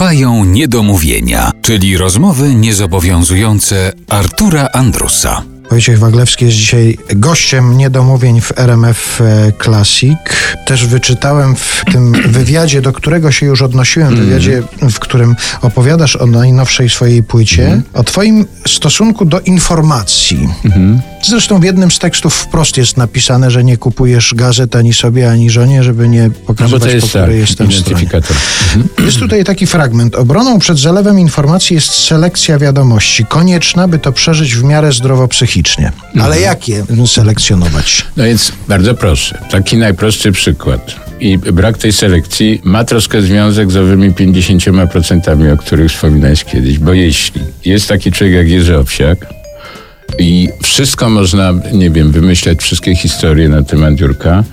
Trwają niedomówienia, czyli rozmowy niezobowiązujące Artura Andrusa. Wojciech Waglewski jest dzisiaj gościem niedomówień w RMF e, Classic. Też wyczytałem w tym wywiadzie, do którego się już odnosiłem, wywiadzie, w którym opowiadasz o najnowszej swojej płycie, o twoim stosunku do informacji. Zresztą w jednym z tekstów wprost jest napisane, że nie kupujesz gazet ani sobie, ani żonie, żeby nie No pokazywać, to po jest tak, której jestem stronie. identyfikator. Jest tutaj taki fragment. Obroną przed zalewem informacji jest selekcja wiadomości. Konieczna, by to przeżyć w miarę zdrowo psychicznie. Ale jak je selekcjonować? No więc bardzo proszę. Taki najprostszy przykład. I brak tej selekcji ma troszkę związek z owymi 50%, o których wspominałeś kiedyś. Bo jeśli jest taki człowiek jak Jerzy Owsiak i wszystko można, nie wiem, wymyśleć, wszystkie historie na temat Jurka,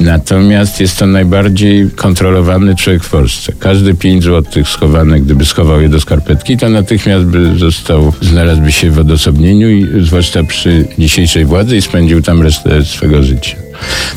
Natomiast jest to najbardziej kontrolowany człowiek w Polsce. Każdy 5 złotych schowane, gdyby schował je do skarpetki, to natychmiast by został, znalazłby się w odosobnieniu, i, zwłaszcza przy dzisiejszej władzy i spędził tam resztę swego życia.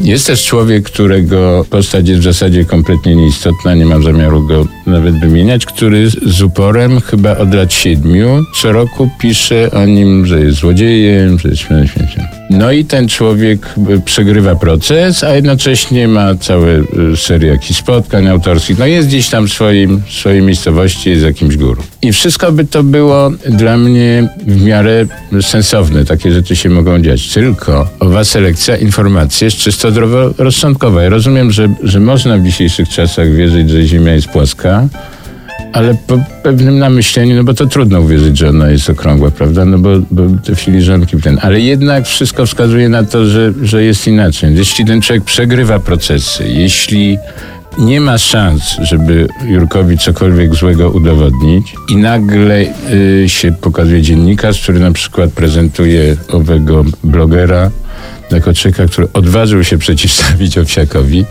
Jest też człowiek, którego postać jest w zasadzie kompletnie nieistotna, nie mam zamiaru go nawet wymieniać, który z uporem chyba od lat siedmiu co roku pisze o nim, że jest złodziejem, że jest śmieciem. No i ten człowiek y, przegrywa proces, a jednocześnie ma całe y, serię jakichś spotkań autorskich. No jest gdzieś tam w swoim, w swojej miejscowości, jest jakimś guru. I wszystko by to było dla mnie w miarę sensowne. Takie rzeczy się mogą dziać. Tylko owa selekcja informacji jest czysto zdroworozsądkowa. Ja rozumiem, że, że można w dzisiejszych czasach wierzyć, że Ziemia jest płaska, ale po pewnym namyśleniu, no bo to trudno uwierzyć, że ona jest okrągła, prawda? No bo, bo te filiżanki ten. Ale jednak wszystko wskazuje na to, że, że jest inaczej. Jeśli ten człowiek przegrywa procesy, jeśli nie ma szans, żeby Jurkowi cokolwiek złego udowodnić i nagle y, się pokazuje dziennikarz, który na przykład prezentuje owego blogera jako człowieka, który odważył się przeciwstawić Owsiakowi.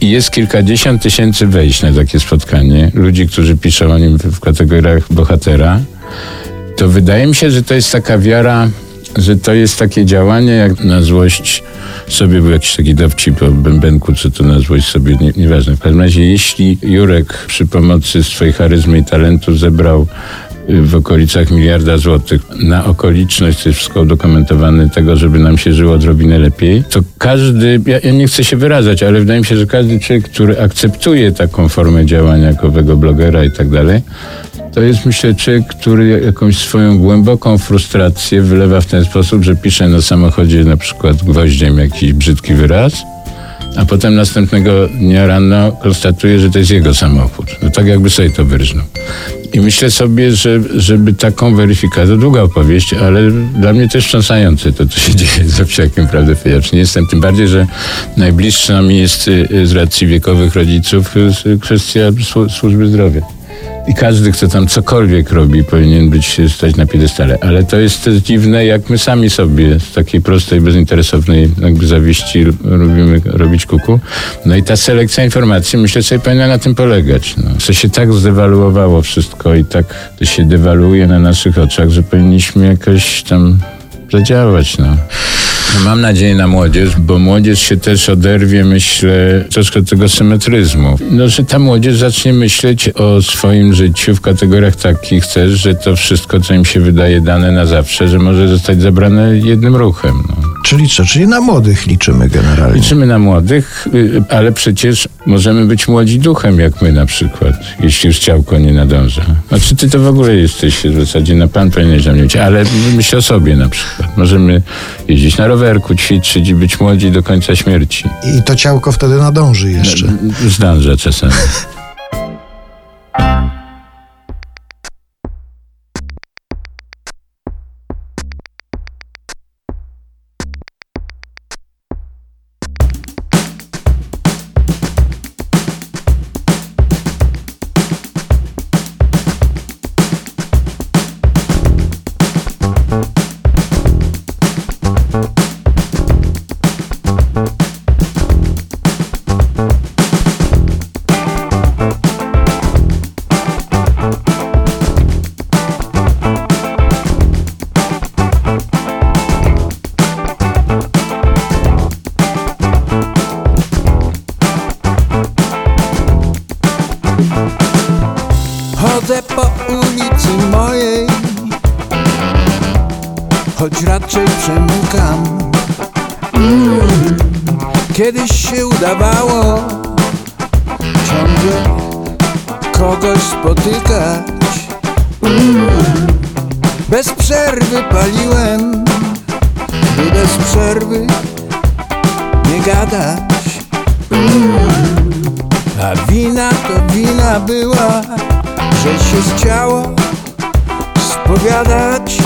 I jest kilkadziesiąt tysięcy wejść na takie spotkanie, ludzi, którzy piszą o nim w, kategoriach bohatera, to wydaje mi się, że to jest taka wiara, że to jest takie działanie, jak na złość sobie był jakiś taki dowcip o bębenku, co to na złość sobie, nie, nieważne. W każdym razie, jeśli Jurek przy pomocy swojej charyzmy i talentu zebrał w okolicach miliarda złotych na okoliczność, to jest wszystko udokumentowane, tego, żeby nam się żyło odrobinę lepiej, to każdy, ja, ja nie chcę się wyrażać, ale wydaje mi się, że każdy człowiek, który akceptuje taką formę działania jako owego blogera i tak dalej, to jest myślę człowiek, który jakąś swoją głęboką frustrację wylewa w ten sposób, że pisze na samochodzie na przykład gwoździem jakiś brzydki wyraz, a potem następnego dnia rano konstatuje, że to jest jego samochód. No tak jakby sobie to wyrżnął. I myślę sobie, że żeby taką weryfikację, długa opowieść, ale dla mnie też wstrząsające to, co się dzieje z Owsiakiem, prawdę powiedziawszy. Nie jestem, tym bardziej, że najbliższa mi jest y, y, z racji wiekowych rodziców y, kwestia słu- służby zdrowia. I każdy, kto tam cokolwiek robi, powinien być stać na piedestale. Ale to jest też dziwne, jak my sami sobie z takiej prostej, bezinteresownej jakby zawiści lubimy robić kuku. No i ta selekcja informacji, myślę sobie, powinna na tym polegać. No. Co się tak zdewaluowało wszystko i tak to się dewaluuje na naszych oczach, że powinniśmy jakoś tam zadziałać. No. Mam nadzieję na młodzież, bo młodzież się też oderwie, myślę, troszkę od tego symetryzmu. No, że ta młodzież zacznie myśleć o swoim życiu w kategoriach takich też, że to wszystko, co im się wydaje dane na zawsze, że może zostać zabrane jednym ruchem. No. Czyli co? Czyli na młodych liczymy generalnie. Liczymy na młodych, y, ale przecież możemy być młodzi duchem, jak my na przykład, jeśli już ciałko nie nadąża. Znaczy ty to w ogóle jesteś w zasadzie, na pan powinieneś na mnie ale myślę o sobie na przykład. Możemy jeździć na rowerku, ćwiczyć i być młodzi do końca śmierci. I to ciałko wtedy nadąży jeszcze. Zdążę czasami. ulicy mojej. Choć raczej przemykam. Kiedyś się udawało Ciągle kogoś spotykać. Bez przerwy paliłem By bez przerwy nie gadać. A wina to wina była Że się chciało spowiadać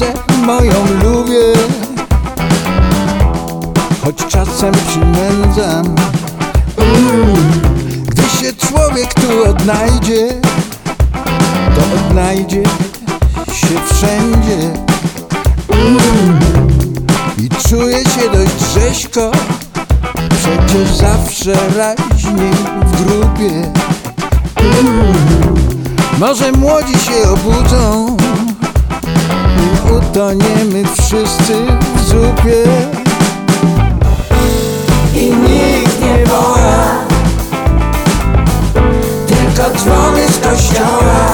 Ulicę moją lubię. Choć czasem przynędzam Gdy się człowiek tu odnajdzie To odnajdzie się wszędzie. I czuje się dość rzeźko Przecież zawsze raźniej w grupie. Może młodzi się obudzą Toniemy wszyscy w zupie. I nikt nie woła Tylko dzwony z kościoła.